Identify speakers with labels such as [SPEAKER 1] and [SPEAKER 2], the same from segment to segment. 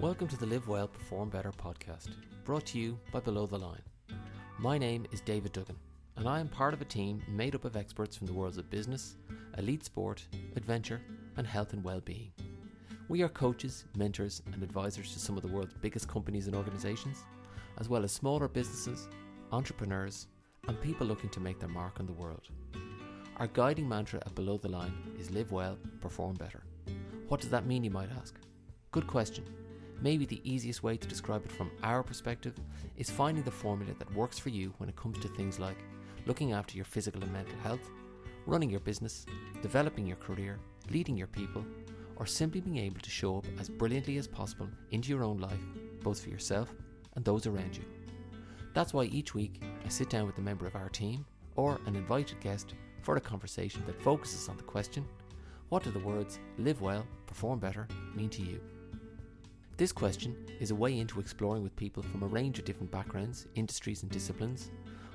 [SPEAKER 1] Welcome to the Live Well, Perform Better podcast, brought to you by Below the Line. My name is David Duggan, and I am part of a team made up of experts from the worlds of business, elite sport, adventure, and health and well-being. We are coaches, mentors, and advisors to some of the world's biggest companies and organizations, as well as smaller businesses, entrepreneurs, and people looking to make their mark on the world. Our guiding mantra at Below the Line is live well, perform better. What does that mean, you might ask? Good question. Maybe the easiest way to describe it from our perspective is finding the formula that works for you when it comes to things like looking after your physical and mental health, running your business, developing your career, leading your people, or simply being able to show up as brilliantly as possible into your own life, both for yourself and those around you. That's why each week I sit down with a member of our team or an invited guest for a conversation that focuses on the question what do the words live well, perform better mean to you? This question is a way into exploring with people from a range of different backgrounds, industries, and disciplines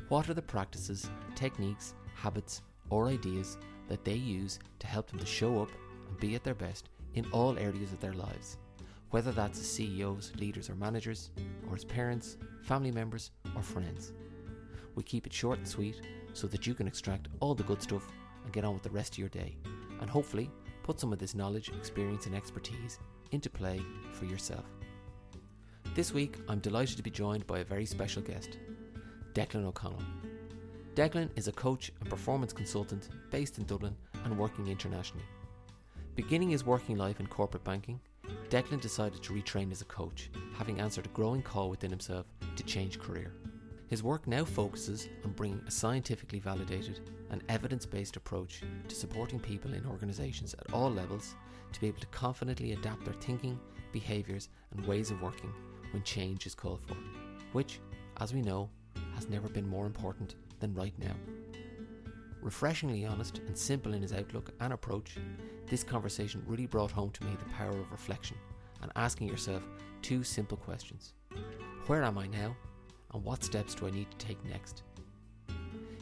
[SPEAKER 1] what are the practices, techniques, habits, or ideas that they use to help them to show up and be at their best in all areas of their lives, whether that's as CEOs, leaders, or managers, or as parents, family members, or friends. We keep it short and sweet so that you can extract all the good stuff and get on with the rest of your day, and hopefully put some of this knowledge, experience, and expertise into play for yourself. This week, I'm delighted to be joined by a very special guest, Declan O'Connell. Declan is a coach and performance consultant based in Dublin and working internationally. Beginning his working life in corporate banking, Declan decided to retrain as a coach, having answered a growing call within himself to change career. His work now focuses on bringing a scientifically validated and evidence based approach to supporting people in organisations at all levels to be able to confidently adapt their thinking, behaviours, and ways of working when change is called for, which, as we know, has never been more important than right now. Refreshingly honest and simple in his outlook and approach, this conversation really brought home to me the power of reflection and asking yourself two simple questions Where am I now? And what steps do I need to take next?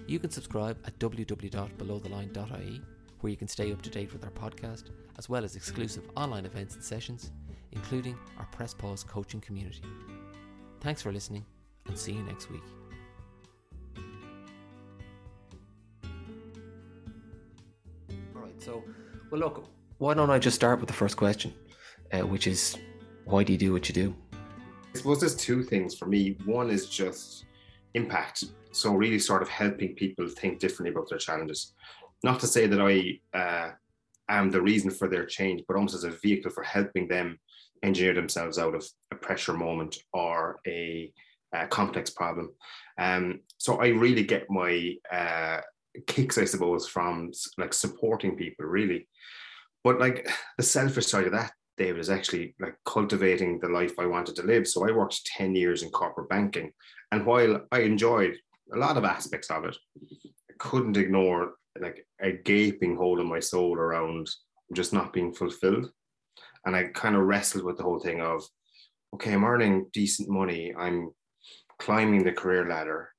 [SPEAKER 1] You can subscribe at www.belowtheline.ie, where you can stay up to date with our podcast, as well as exclusive online events and sessions, including our Press Pause coaching community. Thanks for listening, and see you next week. All right, so, well, look, why don't I just start with the first question, uh, which is why do you do what you do?
[SPEAKER 2] I suppose there's two things for me. One is just impact. So, really sort of helping people think differently about their challenges. Not to say that I uh, am the reason for their change, but almost as a vehicle for helping them engineer themselves out of a pressure moment or a, a complex problem. Um, so, I really get my uh, kicks, I suppose, from like supporting people, really. But like the selfish side of that David, is actually like cultivating the life I wanted to live. So I worked 10 years in corporate banking. And while I enjoyed a lot of aspects of it, I couldn't ignore like a gaping hole in my soul around just not being fulfilled. And I kind of wrestled with the whole thing of, okay, I'm earning decent money. I'm climbing the career ladder.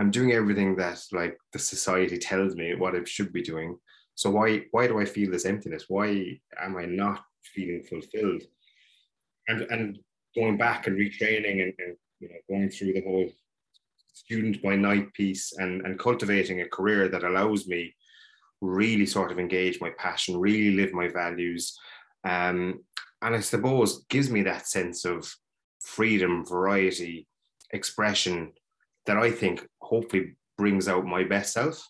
[SPEAKER 2] I'm doing everything that like the society tells me what I should be doing. So why why do I feel this emptiness? Why am I not feeling fulfilled. And and going back and retraining and, and you know going through the whole student by night piece and, and cultivating a career that allows me really sort of engage my passion, really live my values. Um, and I suppose gives me that sense of freedom, variety, expression that I think hopefully brings out my best self.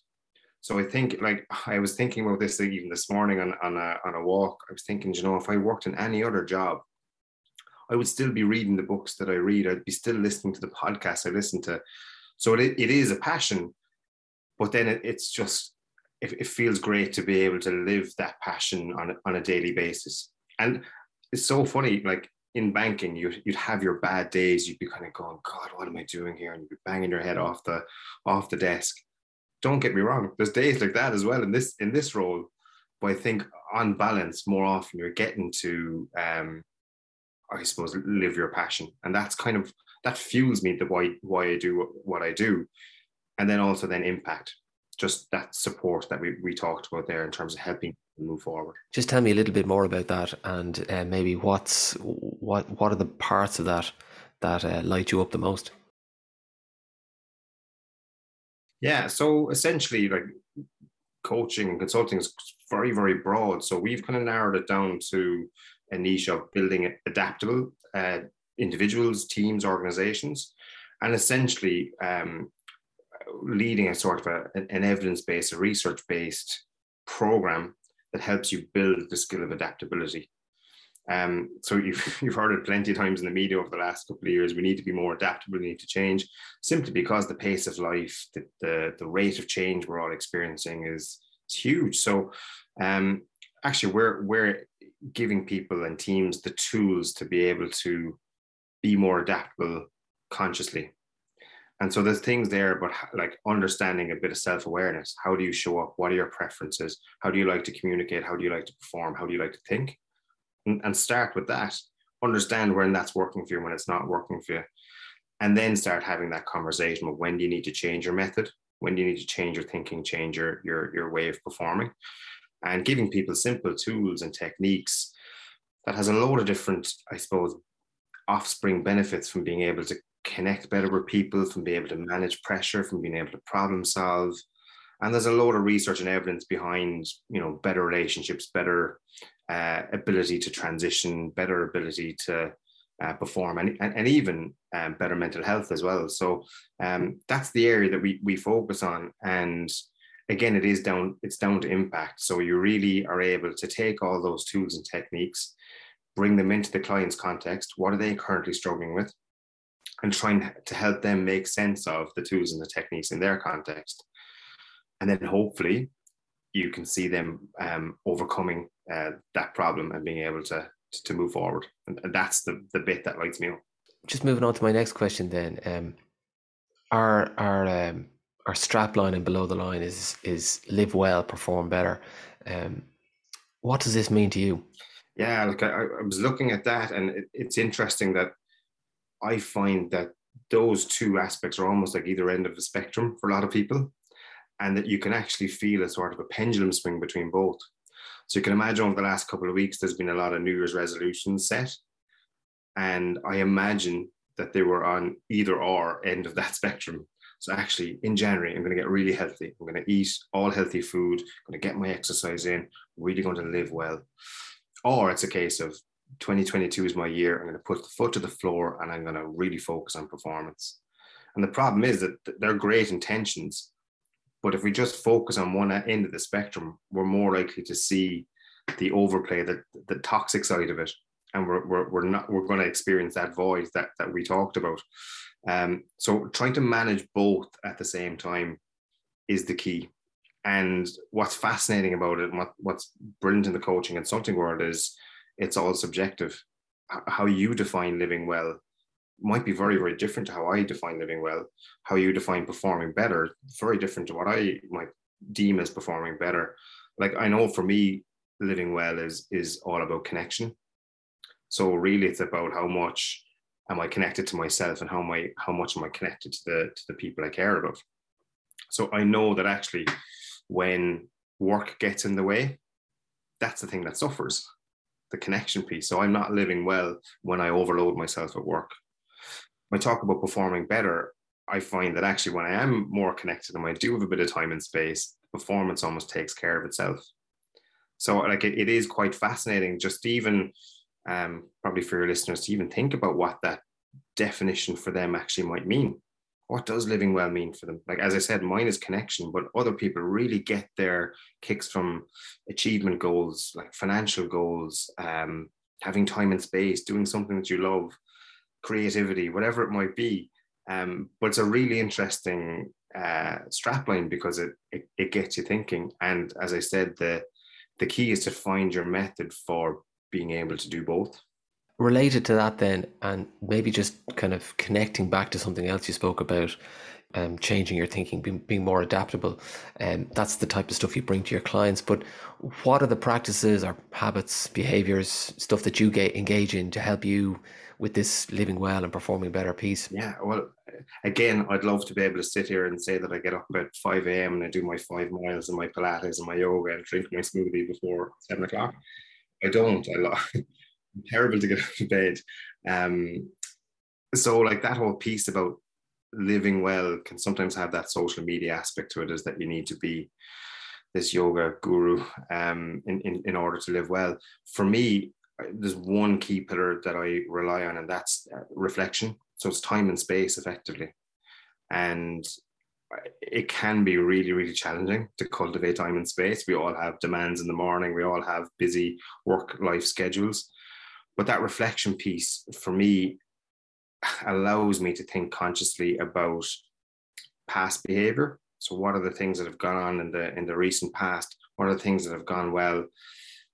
[SPEAKER 2] So I think like I was thinking about this even this morning on, on a on a walk. I was thinking, you know, if I worked in any other job, I would still be reading the books that I read. I'd be still listening to the podcasts I listen to. So it, it is a passion, but then it, it's just it, it feels great to be able to live that passion on on a daily basis. And it's so funny, like in banking, you, you'd have your bad days. You'd be kind of going, God, what am I doing here? And you'd be banging your head off the off the desk don't get me wrong, there's days like that as well in this in this role. But I think on balance, more often you're getting to um, I suppose live your passion. And that's kind of that fuels me the why why I do what I do. And then also then impact, just that support that we, we talked about there in terms of helping move forward.
[SPEAKER 1] Just tell me a little bit more about that, and uh, maybe what's what what are the parts of that that uh, light you up the most?
[SPEAKER 2] Yeah, so essentially, like coaching and consulting is very very broad. So we've kind of narrowed it down to a niche of building adaptable uh, individuals, teams, organizations, and essentially um, leading a sort of a, an evidence based, a research based program that helps you build the skill of adaptability. Um, so you've, you've heard it plenty of times in the media over the last couple of years. We need to be more adaptable. We need to change simply because the pace of life, the, the, the rate of change we're all experiencing is, is huge. So um, actually, we're, we're giving people and teams the tools to be able to be more adaptable consciously. And so there's things there, but like understanding a bit of self awareness. How do you show up? What are your preferences? How do you like to communicate? How do you like to perform? How do you like to think? And, and start with that. Understand when that's working for you, when it's not working for you. And then start having that conversation of when do you need to change your method? When do you need to change your thinking, change your, your, your way of performing? And giving people simple tools and techniques that has a load of different, I suppose, offspring benefits from being able to connect better with people, from being able to manage pressure, from being able to problem solve. And there's a lot of research and evidence behind, you know, better relationships, better uh, ability to transition, better ability to uh, perform, and, and, and even um, better mental health as well. So um, that's the area that we we focus on. And again, it is down it's down to impact. So you really are able to take all those tools and techniques, bring them into the client's context. What are they currently struggling with? and trying to help them make sense of the tools and the techniques in their context. And then hopefully you can see them um, overcoming uh, that problem and being able to, to move forward. And, and, that's the, the bit that lights me up.
[SPEAKER 1] Just moving on to my next question then. Um, our our um, our strap line and below the line is is live well, perform better. Um, what does this mean to you?
[SPEAKER 2] Yeah, look, I, I was looking at that, and it, it's interesting that I find that those two aspects are almost like either end of the spectrum for a lot of people, and that you can actually feel a sort of a pendulum swing between both. So you can imagine over the last couple of weeks, there's been a lot of New Year's resolutions set. And I imagine that they were on either or end of that spectrum. So actually, in January, I'm going to get really healthy. I'm going to eat all healthy food, I'm going to get my exercise in, I'm really going to live well. Or it's a case of 2022 is my year. I'm going to put the foot to the floor and I'm going to really focus on performance. And the problem is that they're great intentions, but if we just focus on one end of the spectrum, we're more likely to see the overplay, the, the toxic side of it. And we're, we're, we're not, we're going to experience that void that, that we talked about. Um, so trying to manage both at the same time is the key. And what's fascinating about it, and what, what's brilliant in the coaching and consulting world is it's all subjective. How you define living well might be very, very different to how I define living well. How you define performing better, very different to what I might deem as performing better. Like I know for me, living well is is all about connection. So really, it's about how much am I connected to myself and how am I how much am I connected to the to the people I care about. So I know that actually, when work gets in the way, that's the thing that suffers the connection piece. So I'm not living well when I overload myself at work. When I talk about performing better, I find that actually when I am more connected and when I do have a bit of time and space, performance almost takes care of itself. So like it, it is quite fascinating, just even um, probably for your listeners to even think about what that definition for them actually might mean what does living well mean for them? Like as I said, mine is connection, but other people really get their kicks from achievement goals, like financial goals, um, having time and space, doing something that you love, creativity, whatever it might be. Um, but it's a really interesting uh, strapline because it, it it gets you thinking. And as I said, the the key is to find your method for being able to do both
[SPEAKER 1] related to that then and maybe just kind of connecting back to something else you spoke about um, changing your thinking, being, being more adaptable. And um, that's the type of stuff you bring to your clients. But what are the practices or habits, behaviors, stuff that you get, engage in to help you with this living well and performing better piece?
[SPEAKER 2] Yeah, well, again, I'd love to be able to sit here and say that I get up at 5 a.m. and I do my five miles and my Pilates and my yoga and drink my smoothie before seven o'clock. I don't. I love, terrible to get out of bed. Um, so, like that whole piece about living well can sometimes have that social media aspect to it, is that you need to be this yoga guru um, in, in, in order to live well. For me, there's one key pillar that I rely on, and that's uh, reflection. So it's time and space effectively. And it can be really, really challenging to cultivate time and space. We all have demands in the morning, we all have busy work life schedules. But that reflection piece for me allows me to think consciously about past behavior. So what are the things that have gone on in the in the recent past? What are the things that have gone well?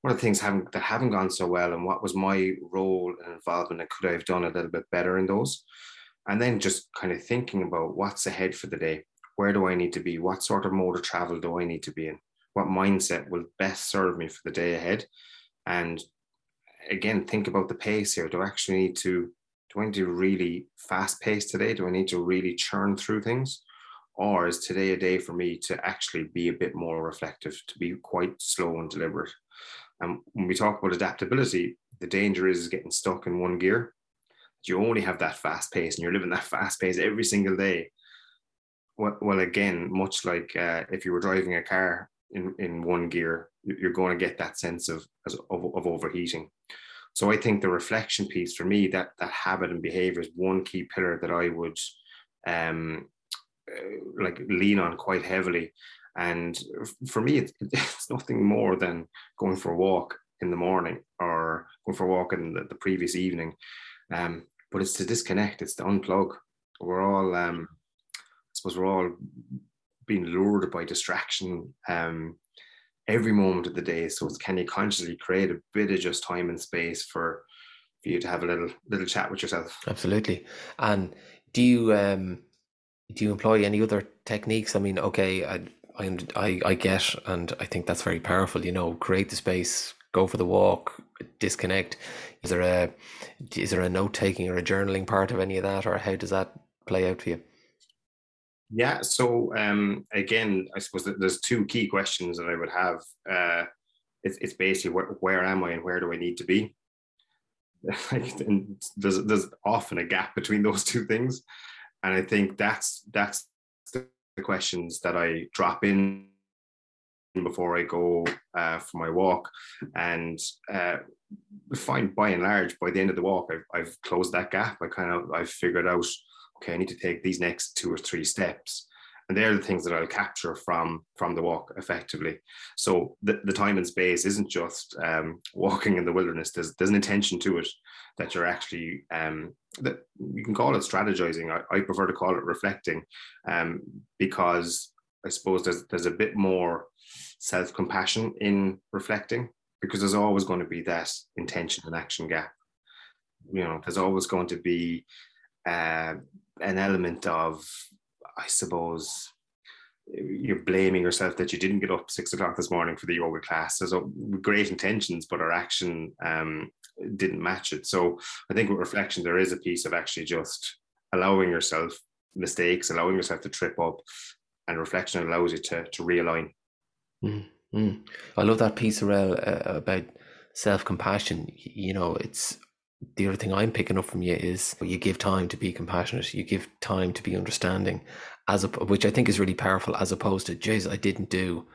[SPEAKER 2] What are the things haven't that haven't gone so well? And what was my role and involvement? And could I have done a little bit better in those? And then just kind of thinking about what's ahead for the day. Where do I need to be? What sort of mode of travel do I need to be in? What mindset will best serve me for the day ahead? And again, think about the pace here. Do I actually need to do I need to really fast pace today? Do I need to really churn through things? Or is today a day for me to actually be a bit more reflective, to be quite slow and deliberate? And when we talk about adaptability, the danger is getting stuck in one gear. You only have that fast pace and you're living that fast pace every single day. Well, well again, much like uh, if you were driving a car in, in one gear, you're going to get that sense of, of, of overheating. So I think the reflection piece for me, that that habit and behavior is one key pillar that I would um, uh, like lean on quite heavily. And for me, it's, it's, nothing more than going for a walk in the morning or going for a walk in the, the previous evening. Um, but it's to disconnect, it's to unplug. We're all, um, I suppose, we're all being lured by distraction um, every moment of the day. So can you consciously create a bit of just time and space for for you to have a little little chat with yourself?
[SPEAKER 1] Absolutely. And do you um do you employ any other techniques? I mean, okay, I I I get and I think that's very powerful. You know, create the space, go for the walk, disconnect. Is there a is there a note taking or a journaling part of any of that, or how does that play out for you?
[SPEAKER 2] Yeah. So um, again, I suppose that there's two key questions that I would have. Uh, it's, it's basically where, where am I and where do I need to be? there's there's often a gap between those two things, and I think that's that's the questions that I drop in before I go uh, for my walk, and uh, find by and large by the end of the walk I've, I've closed that gap. I kind of I've figured out okay, I need to take these next two or three steps. And they're the things that I'll capture from from the walk effectively. So the, the time and space isn't just um, walking in the wilderness. There's there's an intention to it that you're actually um, that you can call it strategizing. I, I prefer to call it reflecting, um, because I suppose there's there's a bit more self compassion in reflecting because there's always going to be that intention and action gap. You know, there's always going to be uh, an element of, I suppose, you're blaming yourself that you didn't get up six o'clock this morning for the yoga class. There's great intentions, but our action um, didn't match it. So I think with reflection, there is a piece of actually just allowing yourself mistakes, allowing yourself to trip up, and reflection allows you to to realign.
[SPEAKER 1] Mm-hmm. I love that piece, Arel, uh, about self compassion. You know, it's the other thing I'm picking up from you is you give time to be compassionate, you give time to be understanding, as a, which I think is really powerful, as opposed to, "Jeez, I didn't do,"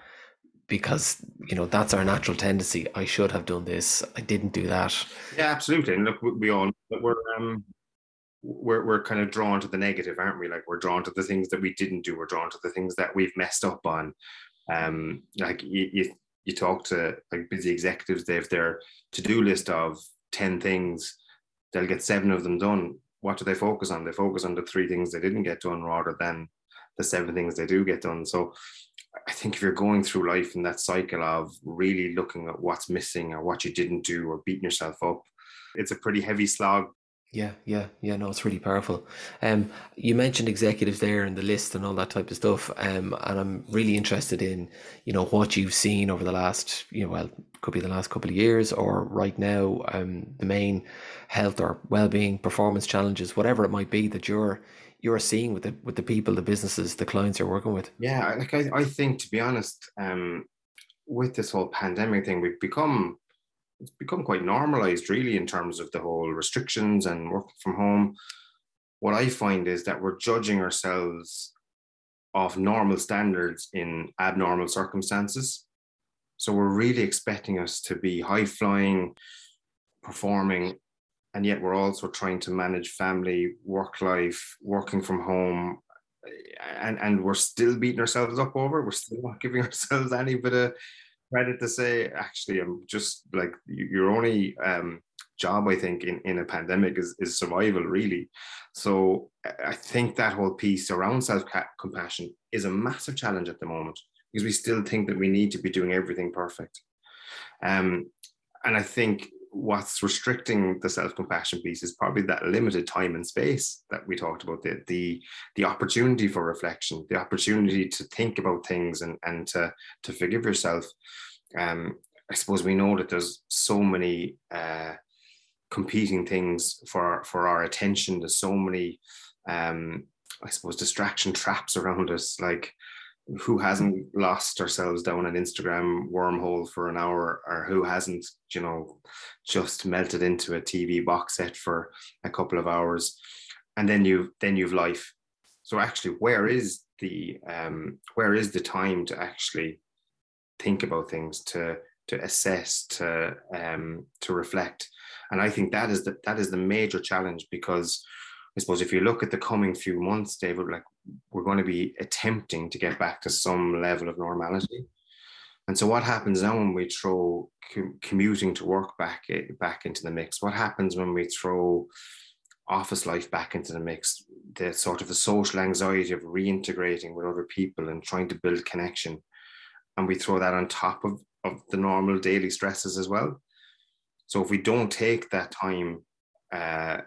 [SPEAKER 1] because you know that's our natural tendency. I should have done this. I didn't do that.
[SPEAKER 2] Yeah, absolutely. And look, we all we're um we're we're kind of drawn to the negative, aren't we? Like we're drawn to the things that we didn't do. We're drawn to the things that we've messed up on. Um, like you, you you talk to like busy executives, they have their to do list of 10 things, they'll get seven of them done. What do they focus on? They focus on the three things they didn't get done rather than the seven things they do get done. So I think if you're going through life in that cycle of really looking at what's missing or what you didn't do or beating yourself up, it's a pretty heavy slog.
[SPEAKER 1] Yeah, yeah, yeah. No, it's really powerful. Um, you mentioned executives there and the list and all that type of stuff. Um, and I'm really interested in, you know, what you've seen over the last, you know, well, could be the last couple of years or right now. Um, the main health or well-being performance challenges, whatever it might be that you're you're seeing with the with the people, the businesses, the clients you're working with.
[SPEAKER 2] Yeah, like I, I think to be honest, um, with this whole pandemic thing, we've become it's become quite normalized really in terms of the whole restrictions and working from home. What i find is that we're judging ourselves off normal standards in abnormal circumstances. So we're really expecting us to be high flying performing and yet we're also trying to manage family work life working from home and and we're still beating ourselves up over. We're still not giving ourselves any bit of credit to say actually i'm just like your only um, job i think in, in a pandemic is, is survival really. So i think that whole piece around self-compassion is a massive challenge at the moment because we still think that we need to be doing everything perfect. Um, and i think what's restricting the self-compassion piece is probably that limited time and space that we talked about the the, the opportunity for reflection the opportunity to think about things and and to to forgive yourself. Um i suppose we know that there's so many uh competing things for for our attention. There's so many um i suppose distraction traps around us like who hasn't lost ourselves down an Instagram wormhole for an hour, or who hasn't, you know, just melted into a TV box set for a couple of hours, and then you then you've life. So actually, where is the um, where is the time to actually think about things, to to assess, to um, to reflect? And I think that is the that is the major challenge because I suppose if you look at the coming few months, David, like we're going to be attempting to get back to some level of normality. And so, what happens now when we throw commuting to work back eh, back into the mix? What happens when we throw office life back into the mix? The sort of the social anxiety of reintegrating with other people and trying to build connection, and we throw that on top of of the normal daily stresses as well. So, if we don't take that time uh,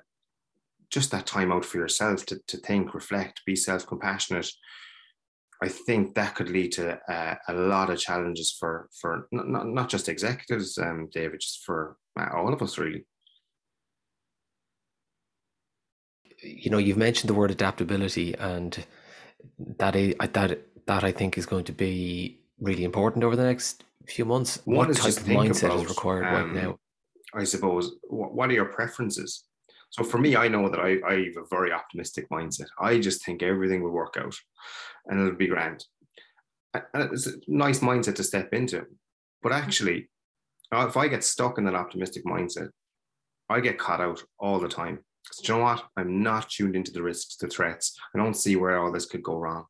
[SPEAKER 2] just that time out for yourself to, to think, reflect, be self compassionate. I think that could lead to uh, a lot of challenges for for not, not, not just executives, um, David, just for uh, all of us, really.
[SPEAKER 1] You know, you've mentioned the word adaptability, and that that that I think is going to be really important over the next few months.
[SPEAKER 2] One what type of mindset about,
[SPEAKER 1] is required um, right now?
[SPEAKER 2] I suppose. What are your preferences? So for me, I know that I, I have a very optimistic mindset. I just think everything will work out and it'll be grand. And it's a nice mindset to step into. But actually, uh, if I get stuck in that optimistic mindset, I get caught out all the time. So you know what? I'm not tuned into the risks, the threats. I don't see where all this could go wrong.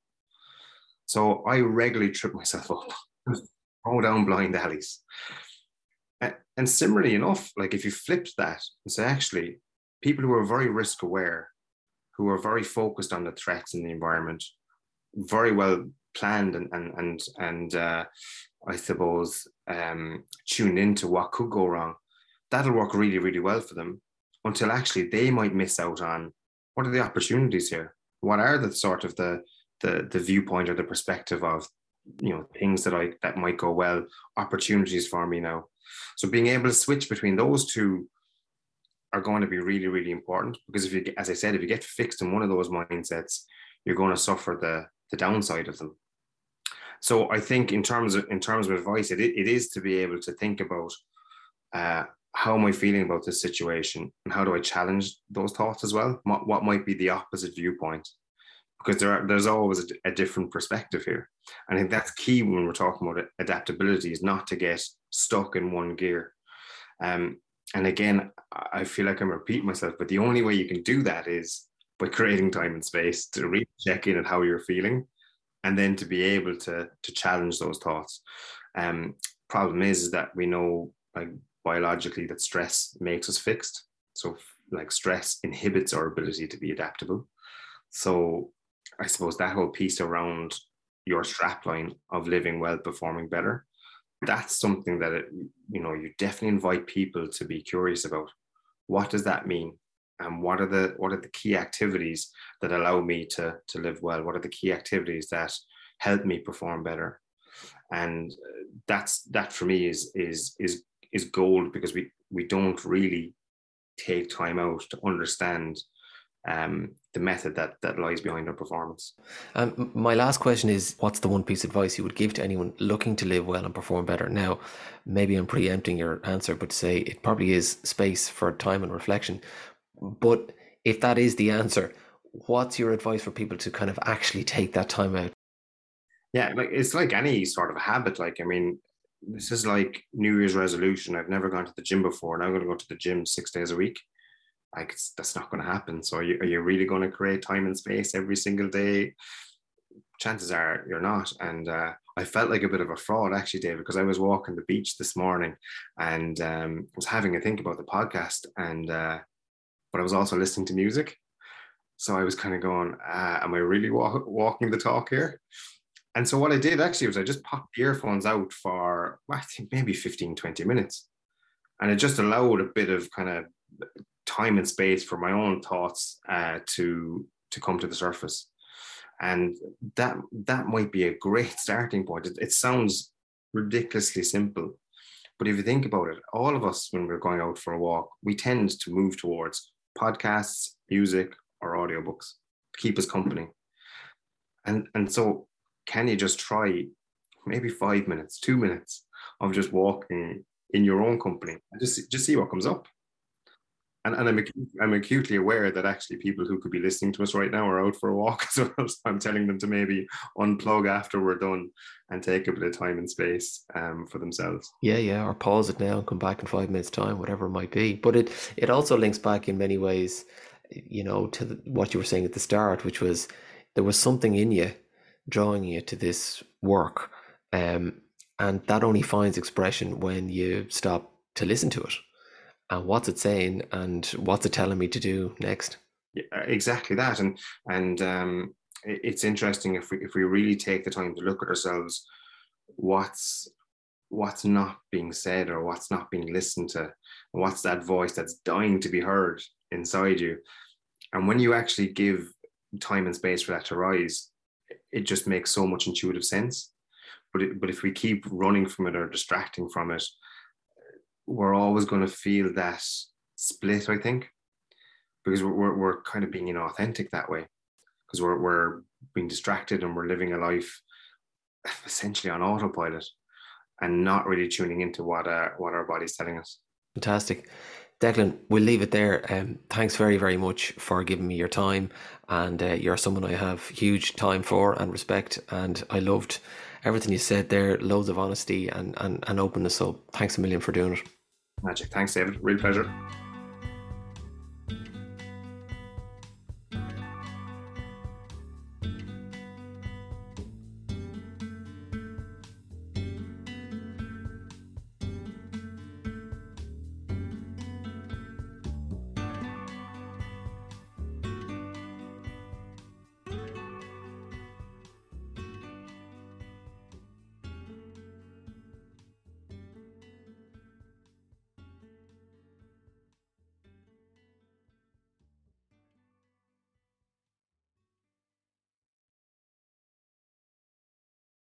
[SPEAKER 2] So I regularly trip myself up, go down blind alleys. And similarly enough, like if you flipped that and say, actually, people who are very risk aware, who are very focused on the threats in the environment, very well planned and and and and uh, I suppose um, tuned into what could go wrong. That'll work really really well for them until actually they might miss out on what are the opportunities here. What are the sort of the the the viewpoint or the perspective of you know things that I that might go well, opportunities for me now. So being able to switch between those two are going to be really, really important because if you, as I said, if you get fixed in one of those mindsets, you're going to suffer the the downside of them. So I think in terms of in terms of advice, it, it is to be able to think about uh, how am I feeling about this situation and how do I challenge those thoughts as well? What, what might be the opposite viewpoint? Because there are, there's always a, a different perspective here. And I think that's key when we're talking about adaptability is not to get stuck in one gear. Um, and again, I feel like I'm repeating myself, but the only way you can do that is by creating time and space to really check in on how you're feeling, and then to be able to to challenge those thoughts. Um, problem is, is that we know like biologically that stress makes us fixed. So like stress inhibits our ability to be adaptable. So I suppose that whole piece around your strapline of living well, performing better, that's something that it, you know you definitely invite people to be curious about. What does that mean? And what are the what are the key activities that allow me to to live well? What are the key activities that help me perform better? And uh, that's that for me is is is is gold because we we don't really take time out to understand um, the method that that lies behind our performance.
[SPEAKER 1] Um, my last question is: What's the one piece of advice you would give to anyone looking to live well and perform better? Now, maybe I'm preempting your answer, but to say it probably is space for time and reflection. But if that is the answer, what's your advice for people to kind of actually take that time out?
[SPEAKER 2] Yeah, like it's like any sort of habit. Like, I mean, this is like New Year's resolution. I've never gone to the gym before. and I'm going to go to the gym six days a week. Like, that's not going to happen. So, are you, are you really going to create time and space every single day? Chances are you're not. And uh, I felt like a bit of a fraud actually, David, because I was walking the beach this morning and um, was having a think about the podcast. And uh, but I was also listening to music. So I was kind of going, uh, am I really walk- walking the talk here? And so what I did actually was I just popped earphones out for, well, I think maybe 15, 20 minutes. And it just allowed a bit of kind of time and space for my own thoughts uh, to, to come to the surface. And that, that might be a great starting point. It, it sounds ridiculously simple, but if you think about it, all of us, when we're going out for a walk, we tend to move towards podcasts, music, or audiobooks to keep us company. And, and so, can you just try maybe five minutes, two minutes of just walking in your own company and just, just see what comes up? And, and I'm, I'm acutely aware that actually people who could be listening to us right now are out for a walk as well. So I'm telling them to maybe unplug after we're done and take a bit of time and space um, for themselves.
[SPEAKER 1] Yeah, yeah, or pause it now and come back in five minutes' time, whatever it might be. But it it also links back in many ways, you know, to the, what you were saying at the start, which was there was something in you drawing you to this work, um, and that only finds expression when you stop to listen to it and what's it saying and what's it telling me to do next?
[SPEAKER 2] Yeah, exactly that and and um, it's interesting if we if we really take the time to look at ourselves what's what's not being said or what's not being listened to what's that voice that's dying to be heard inside you? And when you actually give time and space for that to rise it just makes so much intuitive sense. But it, but if we keep running from it or distracting from it we're always going to feel that split, I think, because we're, we're, we're kind of being inauthentic that way because we're, we're being distracted and we're living a life essentially on autopilot and not really tuning into what, uh, what our body's telling us.
[SPEAKER 1] Fantastic. Declan, we'll leave it there. Um, thanks very, very much for giving me your time. And uh, you're someone I have huge time for and respect. And I loved everything you said there, loads of honesty and, and, and openness. So thanks a million for doing it.
[SPEAKER 2] Magic. Thanks, David. Real pleasure.